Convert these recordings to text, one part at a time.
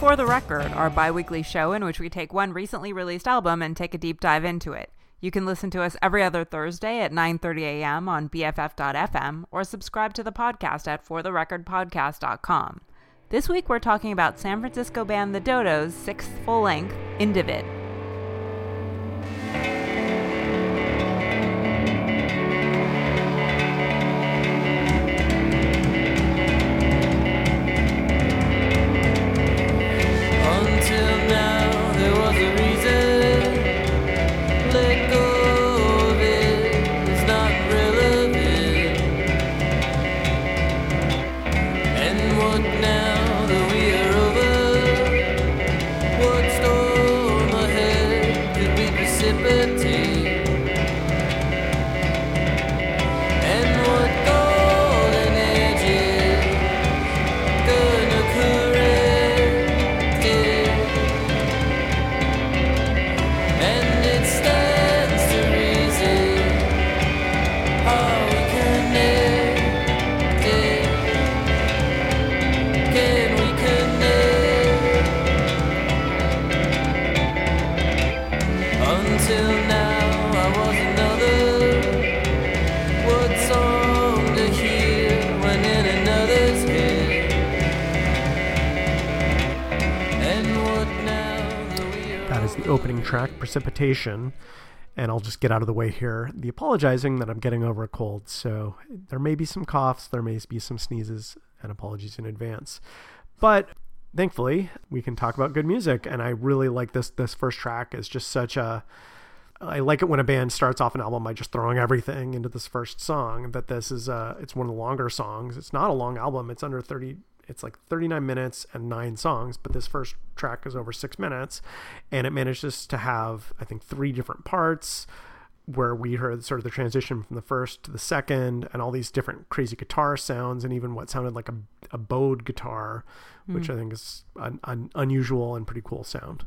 For the Record, our bi weekly show in which we take one recently released album and take a deep dive into it. You can listen to us every other Thursday at 9:30 a.m. on BFF.fm or subscribe to the podcast at fortherecordpodcast.com. This week we're talking about San Francisco band The Dodos' sixth full-length, Individ. We track, Precipitation. And I'll just get out of the way here. The apologizing that I'm getting over a cold, so there may be some coughs, there may be some sneezes, and apologies in advance. But thankfully, we can talk about good music, and I really like this. This first track is just such a. I like it when a band starts off an album by just throwing everything into this first song. That this is uh it's one of the longer songs. It's not a long album. It's under 30 it's like 39 minutes and nine songs, but this first track is over 6 minutes and it manages to have I think three different parts where we heard sort of the transition from the first to the second and all these different crazy guitar sounds and even what sounded like a, a bowed guitar which hmm. i think is an, an unusual and pretty cool sound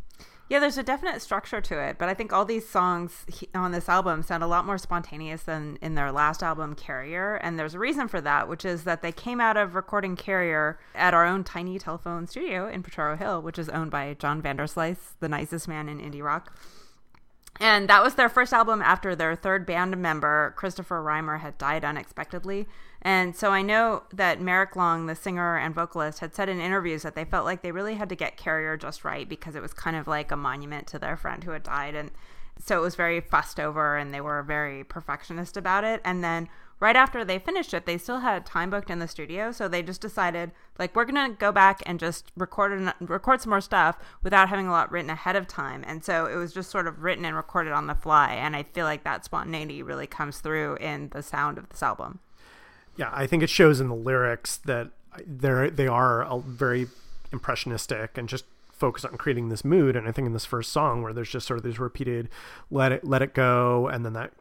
Yeah, there's a definite structure to it, but I think all these songs on this album sound a lot more spontaneous than in their last album, Carrier. And there's a reason for that, which is that they came out of recording Carrier at our own tiny telephone studio in Potrero Hill, which is owned by John Vanderslice, the nicest man in indie rock. And that was their first album after their third band member, Christopher Reimer, had died unexpectedly. And so I know that Meric Long, the singer and vocalist, had said in interviews that they felt like they really had to get Carrier just right because it was kind of like a monument to their friend who had died. And so it was very fussed over and they were very perfectionist about it. And then right after they finished it, they still had time booked in the studio. So they just decided, like, we're going to go back and just record, an, record some more stuff without having a lot written ahead of time. And so it was just sort of written and recorded on the fly. And I feel like that spontaneity really comes through in the sound of this album. Yeah i think it shows in the lyrics that they're they are very impressionistic and just focused on creating this mood. And i think in this first song where there's just sort of these repeated let it let it go and then that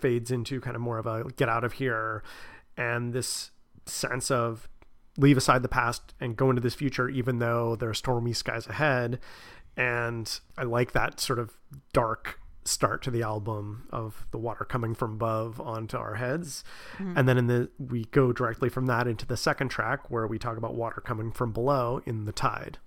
fades into kind of more of a get out of here and this sense of leave aside the past and go into this future even though there are stormy skies ahead. And i like that sort of dark start to the album of the water coming from above onto our heads. Mm-hmm. And then in the we go directly from that into the second track where we talk about water coming from below in the tide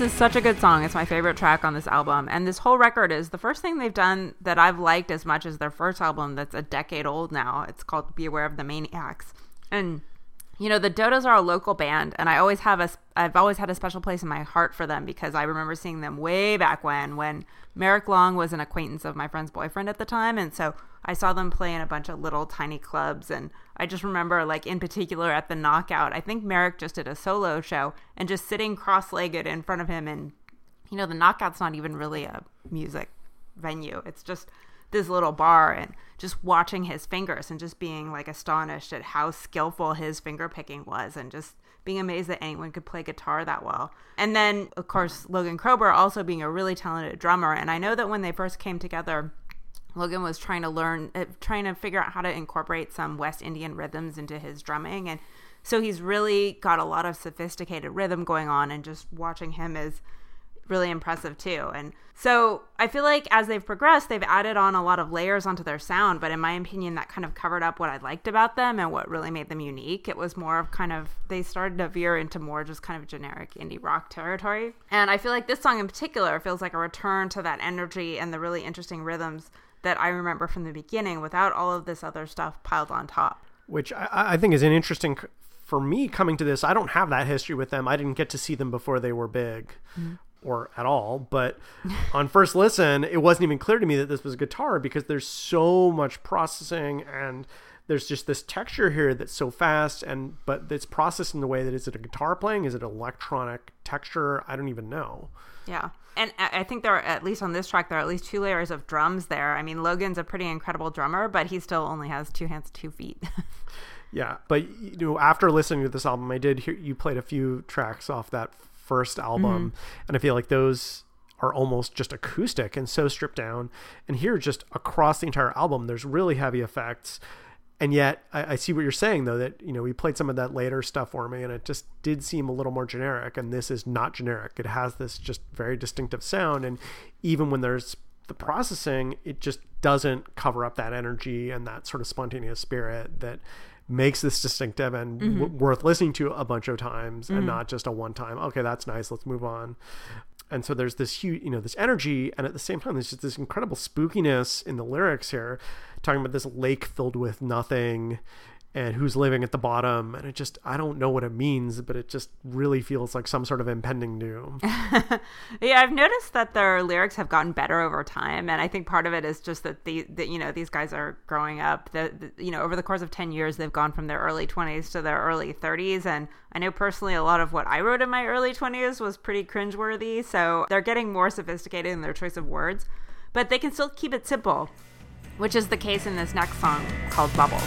is such a good song. It's my favorite track on this album. And this whole record is the first thing they've done that I've liked as much as their first album that's a decade old now. It's called Beware of the Maniacs. And you know, the Dodos are a local band, and I always have a, I've always had a special place in my heart for them because I remember seeing them way back when, when Meric Long was an acquaintance of my friend's boyfriend at the time, and so I saw them play in a bunch of little tiny clubs, and I just remember, like in particular at the Knockout, I think Meric just did a solo show, and just sitting cross-legged in front of him, and you know, the Knockout's not even really a music venue; it's just this little bar and just watching his fingers and just being like astonished at how skillful his finger picking was and just being amazed that anyone could play guitar that well. And then, of course, Logan Kroeber also being a really talented drummer. And I know that when they first came together, Logan was trying to learn, uh, trying to figure out how to incorporate some West Indian rhythms into his drumming. And so he's really got a lot of sophisticated rhythm going on. And just watching him is really impressive too. And so I feel like as they've progressed, they've added on a lot of layers onto their sound. But in my opinion, that kind of covered up what I liked about them and what really made them unique. It was more of kind of, they started to veer into more just kind of generic indie rock territory. And I feel like this song in particular feels like a return to that energy and the really interesting rhythms that I remember from the beginning without all of this other stuff piled on top. Which I, I think is an interesting for me coming to this, I don't have that history with them. I didn't get to see them before they were big. Mm-hmm or at all. But on first listen, it wasn't even clear to me that this was a guitar because there's so much processing and there's just this texture here that's so fast and but it's processed in the way that is it a guitar playing? Is it electronic texture? I don't even know. Yeah. And i think there are at least on this track there are at least two layers of drums there. I mean logan's a pretty incredible drummer but he still only has two hands two feet. Yeah but you know after listening to this album i did hear you played a few tracks off that first album, mm-hmm. and I feel like those are almost just acoustic and so stripped down. And here, just across the entire album, there's really heavy effects. And yet, I, I, see what you're saying though that you know we played some of that later stuff for me, and it just did seem a little more generic. And this is not generic; it has this just very distinctive sound. And even when there's the processing, it just doesn't cover up that energy and that sort of spontaneous spirit that makes this distinctive and mm-hmm. w- worth listening to a bunch of times mm-hmm. and not just a one time okay that's nice let's move on and so there's this huge you know this energy and at the same time there's just this incredible spookiness in the lyrics here talking about this lake filled with nothing and who's living at the bottom and it just i don't know what it means but it just really feels like some sort of impending doom. Yeah i've noticed that their lyrics have gotten better over time and i think part of it is just that the that you know these guys are growing up that you know over the course of 10 years they've gone from their early 20s to their early 30s and i know personally a lot of what i wrote in my early 20s was pretty cringeworthy so they're getting more sophisticated in their choice of words but they can still keep it simple which is the case in this next song called bubble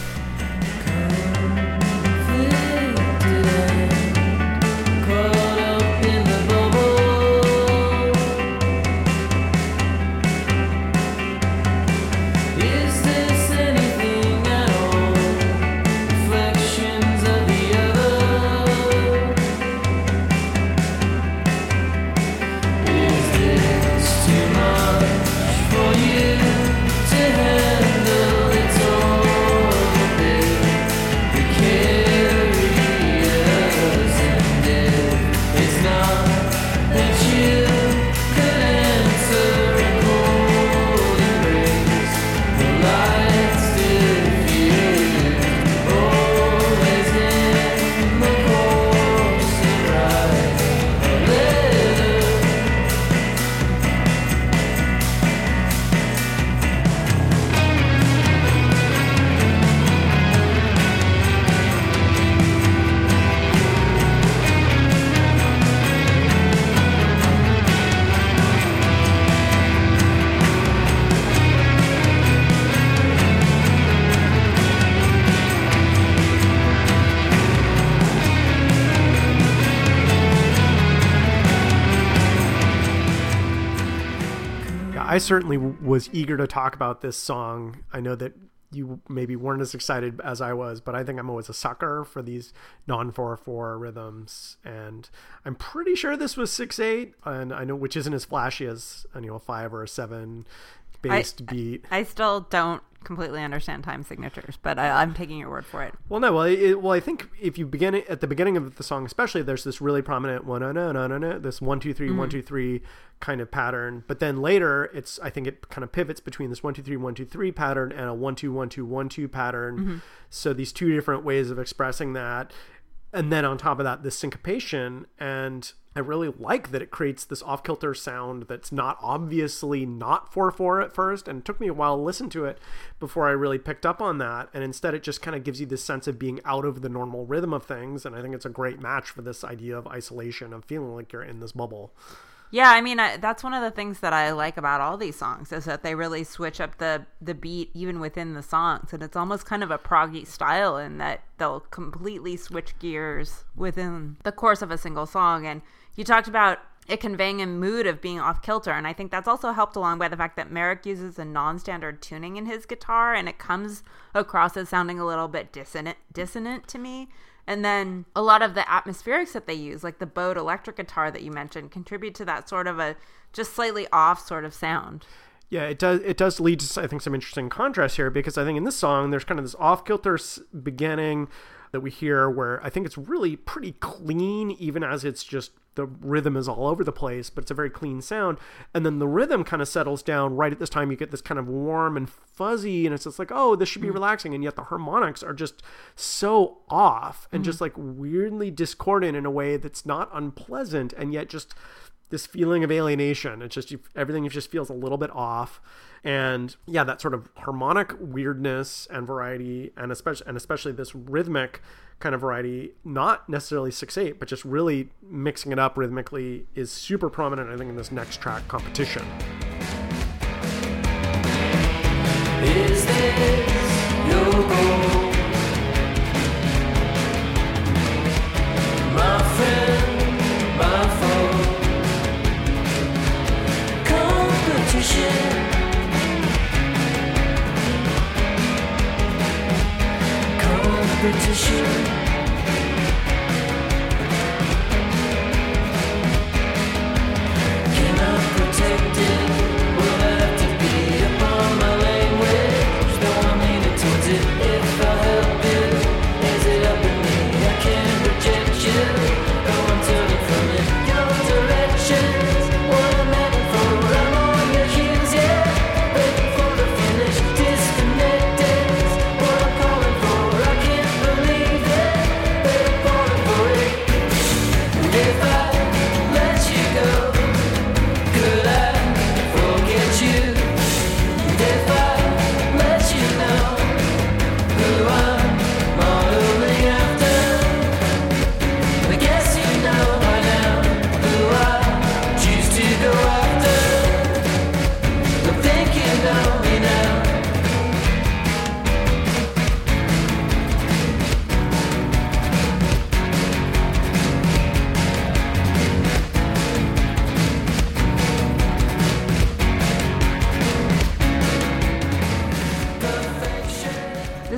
certainly was eager to talk about this song. I know that you maybe weren't as excited as I was, but I think I'm always a sucker for these non 4 4 rhythms. And I'm pretty sure this was 6 8, and I know which isn't as flashy as you know, a 5 or a 7 based I, beat. I still don't completely understand time signatures, but I, I'm taking your word for it. Well, no. Well, it, well, I think if you begin it at the beginning of the song, especially, there's this really prominent one, no, no, no, no, no, this one, two, three, one, mm-hmm. two, three kind of pattern. But then later, it's I think it kind of pivots between this one, two, three, one, two, three pattern and a one, two, one, two, one, two pattern. Mm-hmm. So these two different ways of expressing that, and then on top of that, this syncopation and. I really like that it creates this off kilter sound that's not obviously not 4 4 at first. And it took me a while to listen to it before I really picked up on that. And instead, it just kind of gives you this sense of being out of the normal rhythm of things. And I think it's a great match for this idea of isolation, of feeling like you're in this bubble. Yeah, I mean I, that's one of the things that I like about all these songs is that they really switch up the the beat even within the songs, and it's almost kind of a proggy style in that they'll completely switch gears within the course of a single song. And you talked about it conveying a mood of being off kilter, and I think that's also helped along by the fact that Meric uses a non-standard tuning in his guitar, and it comes across as sounding a little bit dissonant dissonant to me. And then a lot of the atmospherics that they use, like the bowed electric guitar that you mentioned, contribute to that sort of a just slightly off sort of sound. Yeah, it does. It does lead to I think some interesting contrast here because I think in this song there's kind of this off kilter beginning that we hear where I think it's really pretty clean, even as it's just the rhythm is all over the place, but it's a very clean sound. And then the rhythm kind of settles down right at this time. You get this kind of warm and fuzzy, and it's just like, oh, this should be mm. relaxing. And yet the harmonics are just so off and mm. just like weirdly discordant in a way that's not unpleasant, and yet just this feeling of alienation. It's just you, everything just feels a little bit off, and yeah, that sort of harmonic weirdness and variety, and especially and especially this rhythmic kind of variety, not necessarily six eight, but just really mixing it up rhythmically is super prominent. I think in this next track, competition. Is this your goal? My friend, Competition.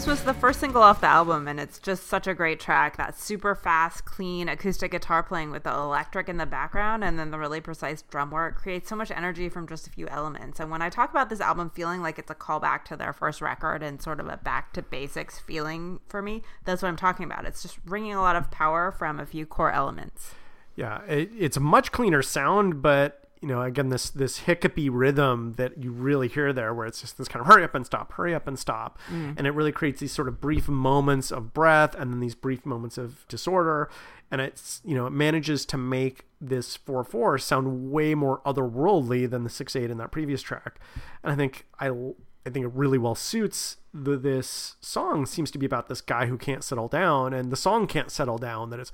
This was the first single off the album, and it's just such a great track. That super fast, clean acoustic guitar playing with the electric in the background, and then the really precise drum work creates so much energy from just a few elements. And when I talk about this album feeling like it's a callback to their first record and sort of a back to basics feeling for me, that's what I'm talking about. It's just bringing a lot of power from a few core elements. Yeah, it, it's a much cleaner sound, but you know, again, this this hiccupy rhythm that you really hear there, where it's just this kind of hurry up and stop, hurry up and stop, mm. and it really creates these sort of brief moments of breath, and then these brief moments of disorder, and it's you know it manages to make this four four sound way more otherworldly than the six eight in that previous track, and I think I I think it really well suits the this song seems to be about this guy who can't settle down, and the song can't settle down. That it's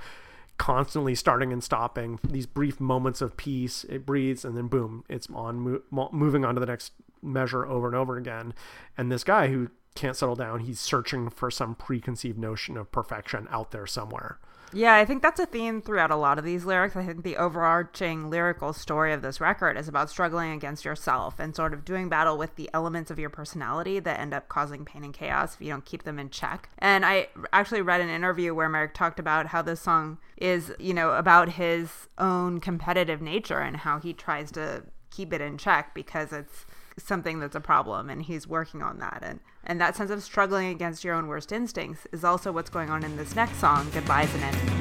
constantly starting and stopping these brief moments of peace it breathes and then boom it's on mo- mo- moving on to the next measure over and over again. And this guy who can't settle down he's searching for some preconceived notion of perfection out there somewhere Yeah, I think that's a theme throughout a lot of these lyrics. I think the overarching lyrical story of this record is about struggling against yourself and sort of doing battle with the elements of your personality that end up causing pain and chaos if you don't keep them in check. And I actually read an interview where Meric talked about how this song is, you know, about his own competitive nature and how he tries to keep it in check because it's something that's a problem and he's working on that and and that sense of struggling against your own worst instincts is also what's going on in this next song goodbyes and ending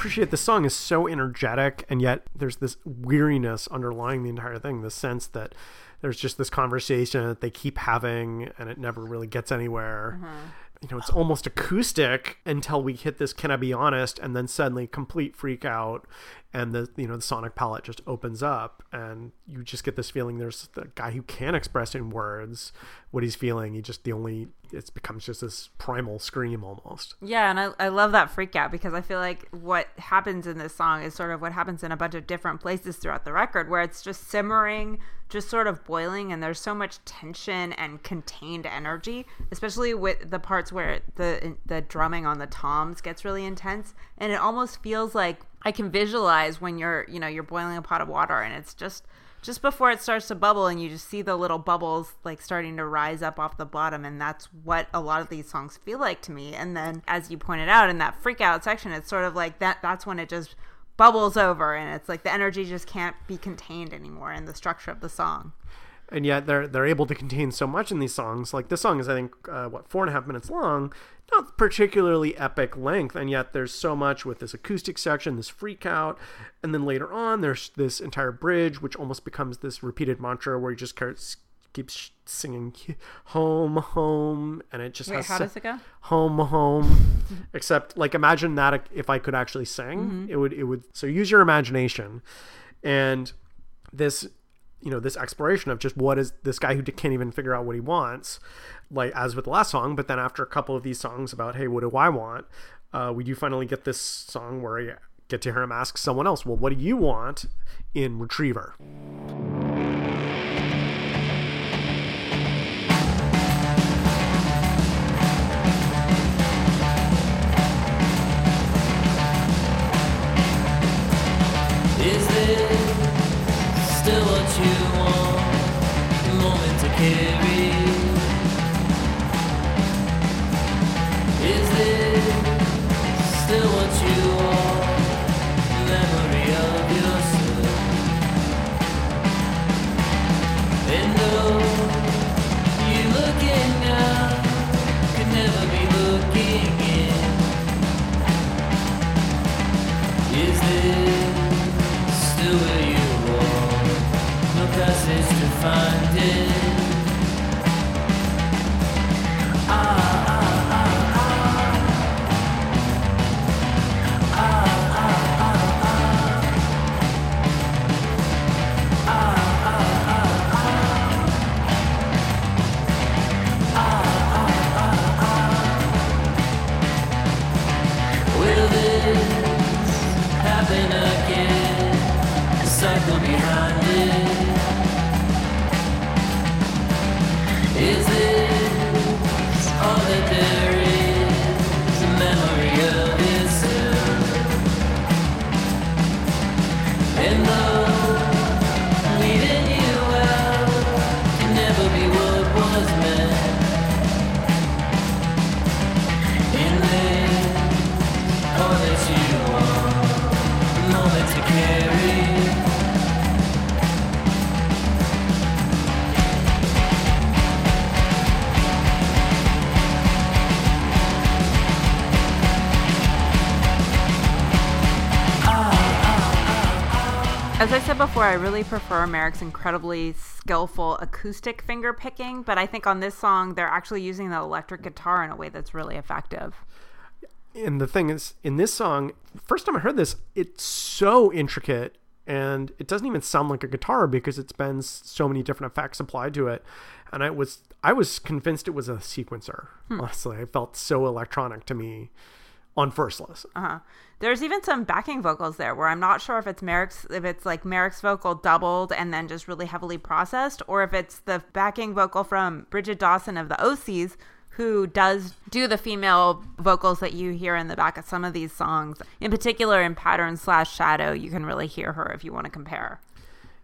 appreciate the song is so energetic, and yet there's this weariness underlying the entire thing. The sense that there's just this conversation that they keep having, and it never really gets anywhere. Uh-huh. You know, it's almost acoustic until we hit this "Can I be honest?" and then suddenly complete freak out, and the you know the sonic palette just opens up, and you just get this feeling there's the guy who can't express in words what he's feeling. He just the only it becomes just this primal scream almost. Yeah, and I, I love that freak out because I feel like what happens in this song is sort of what happens in a bunch of different places throughout the record, where it's just simmering, just sort of boiling, and there's so much tension and contained energy, especially with the parts where the the drumming on the toms gets really intense, and it almost feels like I can visualize when you're you know you're boiling a pot of water, and it's just just before it starts to bubble and you just see the little bubbles like starting to rise up off the bottom and that's what a lot of these songs feel like to me. And then as you pointed out in that freak out section it's sort of like that that's when it just bubbles over and it's like the energy just can't be contained anymore in the structure of the song and yet they're they're able to contain so much in these songs. Like this song is, I think, uh, what four and a half minutes long, not particularly epic length, and yet there's so much with this acoustic section, this freak out, and then later on there's this entire bridge, which almost becomes this repeated mantra where he just keeps keeps singing home home and it just wait has how does it go? Home home except like imagine that if i could actually sing. It would it would so use your imagination. And this you know this exploration of just what is this guy who can't even figure out what he wants like as with the last song but then after a couple of these songs about hey what do i want uh, we do finally get this song where I get to hear him ask someone else well what do you want in retriever you want? Moment to carry. As I said before, I really prefer Meric's incredibly skillful acoustic finger picking, but I think on this song, they're actually using the electric guitar in a way that's really effective. And the thing is, in this song, first time I heard this, it's so intricate and it doesn't even sound like a guitar because it's been so many different effects applied to it. And I was I was convinced it was a sequencer. Honestly, it felt so electronic to me on first listen. Uh-huh. There's even some backing vocals there where I'm not sure if it's Meric's if it's like Meric's vocal doubled and then just really heavily processed, or if it's the backing vocal from Brigid Dawson of the OCs who does do the female vocals that you hear in the back of some of these songs. In particular in Pattern slash Shadow, you can really hear her if you want to compare.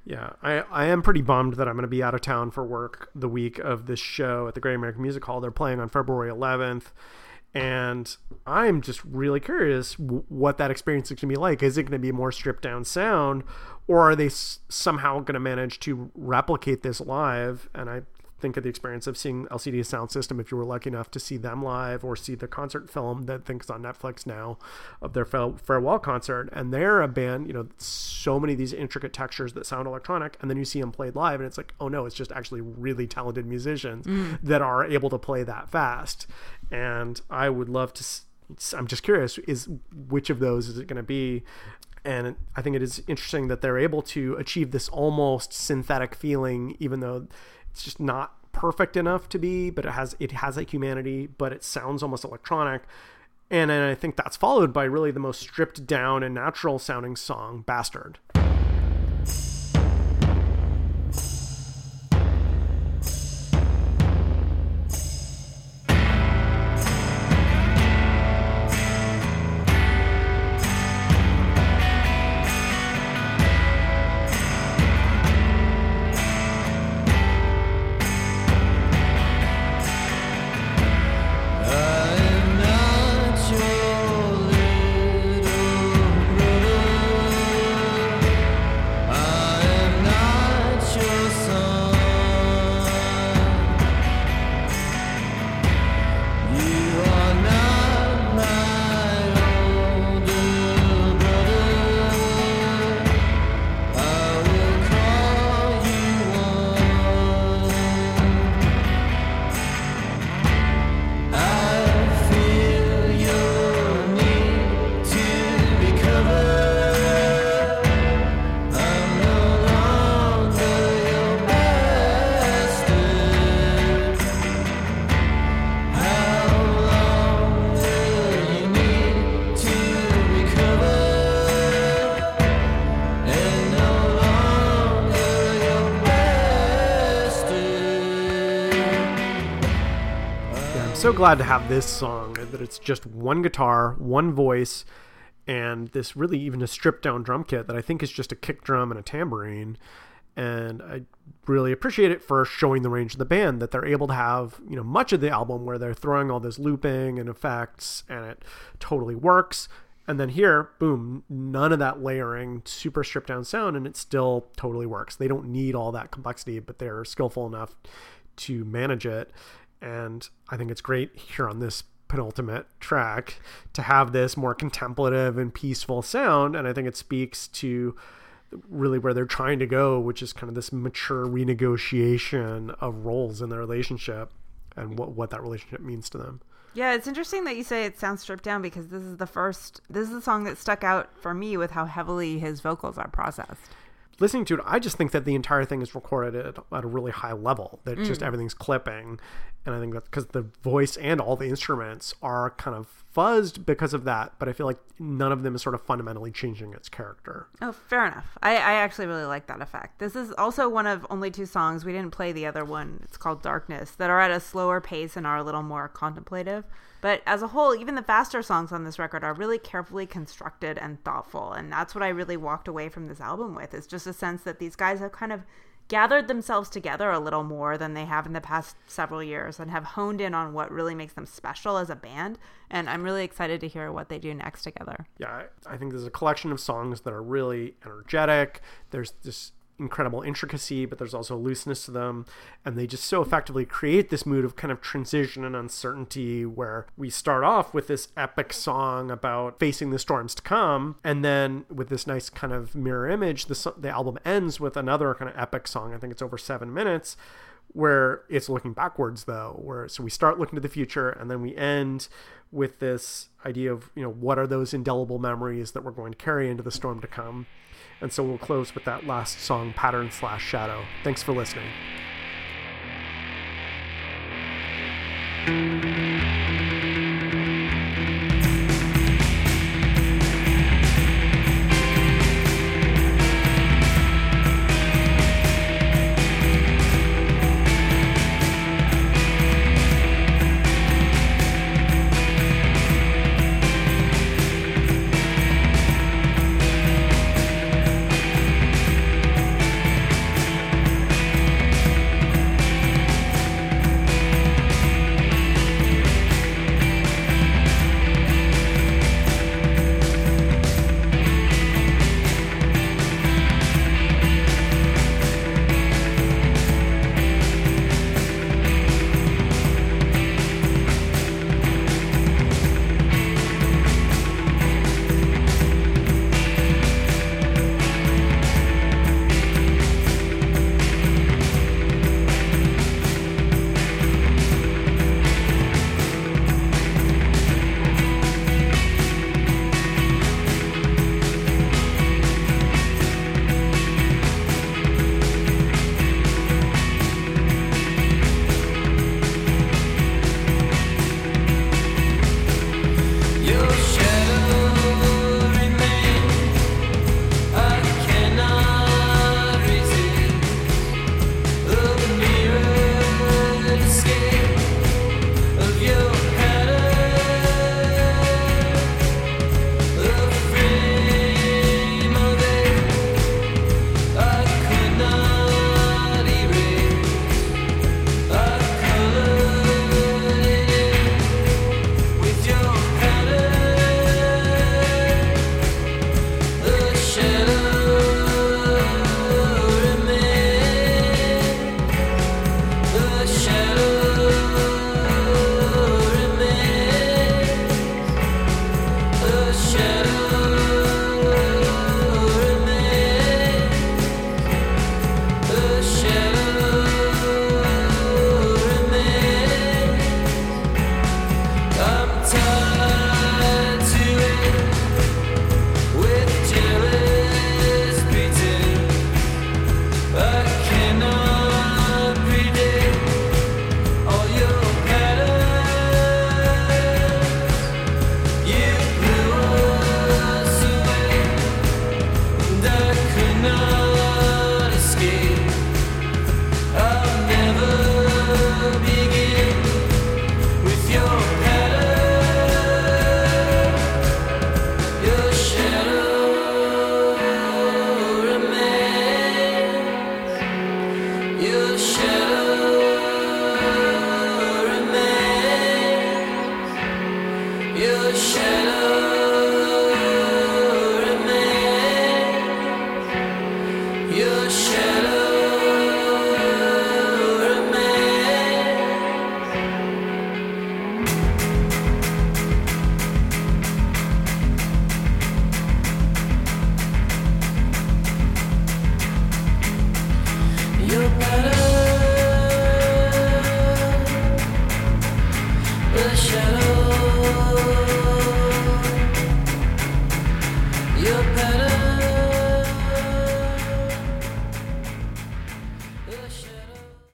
Yeah, I, I am pretty bummed that I'm going to be out of town for work the week of this show at the Great American Music Hall. They're playing on February 11th. And I'm just really curious what that experience is going to be like. Is it going to be more stripped down sound, or are they s- somehow going to manage to replicate this live? And I think of the experience of seeing LCD Soundsystem if you were lucky enough to see them live or see the concert film that I think is on Netflix now of their farewell concert. And they're a band, you know, so many of these intricate textures that sound electronic. And then you see them played live and it's like, oh no, it's just actually really talented musicians mm. that are able to play that fast. And I would love to. I'm just curious, is which of those is it going to be? and I think it is interesting that they're able to achieve this almost synthetic feeling, even though it's just not perfect enough to be. But it has it has a humanity, but it sounds almost electronic. And, and I think that's followed by really the most stripped down and natural sounding song, "Bastard." So glad to have this song that it's just one guitar, one voice, and this really even a stripped down drum kit that I think is just a kick drum and a tambourine. And I really appreciate it for showing the range of the band that they're able to have, you know, much of the album where they're throwing all this looping and effects and it totally works. And then here, boom, none of that layering, super stripped down sound, and it still totally works. They don't need all that complexity, but they're skillful enough to manage it. And I think it's great here on this penultimate track to have this more contemplative and peaceful sound. And I think it speaks to really where they're trying to go, which is kind of this mature renegotiation of roles in their relationship and what, what that relationship means to them. Yeah, it's interesting that you say it sounds stripped down because this is the first, this is the song that stuck out for me with how heavily his vocals are processed. Listening to it, I just think that the entire thing is recorded at, at a really high level. That just mm. everything's clipping, and I think that's because the voice and all the instruments are kind of fuzzed because of that. But I feel like none of them is sort of fundamentally changing its character. Oh, fair enough. I, I actually really like that effect. This is also one of only two songs. We didn't play the other one. It's called Darkness, that are at a slower pace and are a little more contemplative. But as a whole, even the faster songs on this record are really carefully constructed and thoughtful. And that's what I really walked away from this album with is just a sense that these guys have kind of gathered themselves together a little more than they have in the past several years and have honed in on what really makes them special as a band. And I'm really excited to hear what they do next together. Yeah, I, think there's a collection of songs that are really energetic. There's this incredible intricacy, but there's also looseness to them. And they just so effectively create this mood of kind of transition and uncertainty where we start off with this epic song about facing the storms to come. And then with this nice kind of mirror image, the, the album ends with another kind of epic song. I think it's over seven minutes where it's looking backwards though where so we start looking to the future and then we end with this idea of you know what are those indelible memories that we're going to carry into the storm to come and so we'll close with that last song pattern slash shadow. Thanks for listening